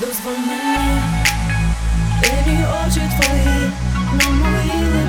дозволь мені, Baby, очі твої на мої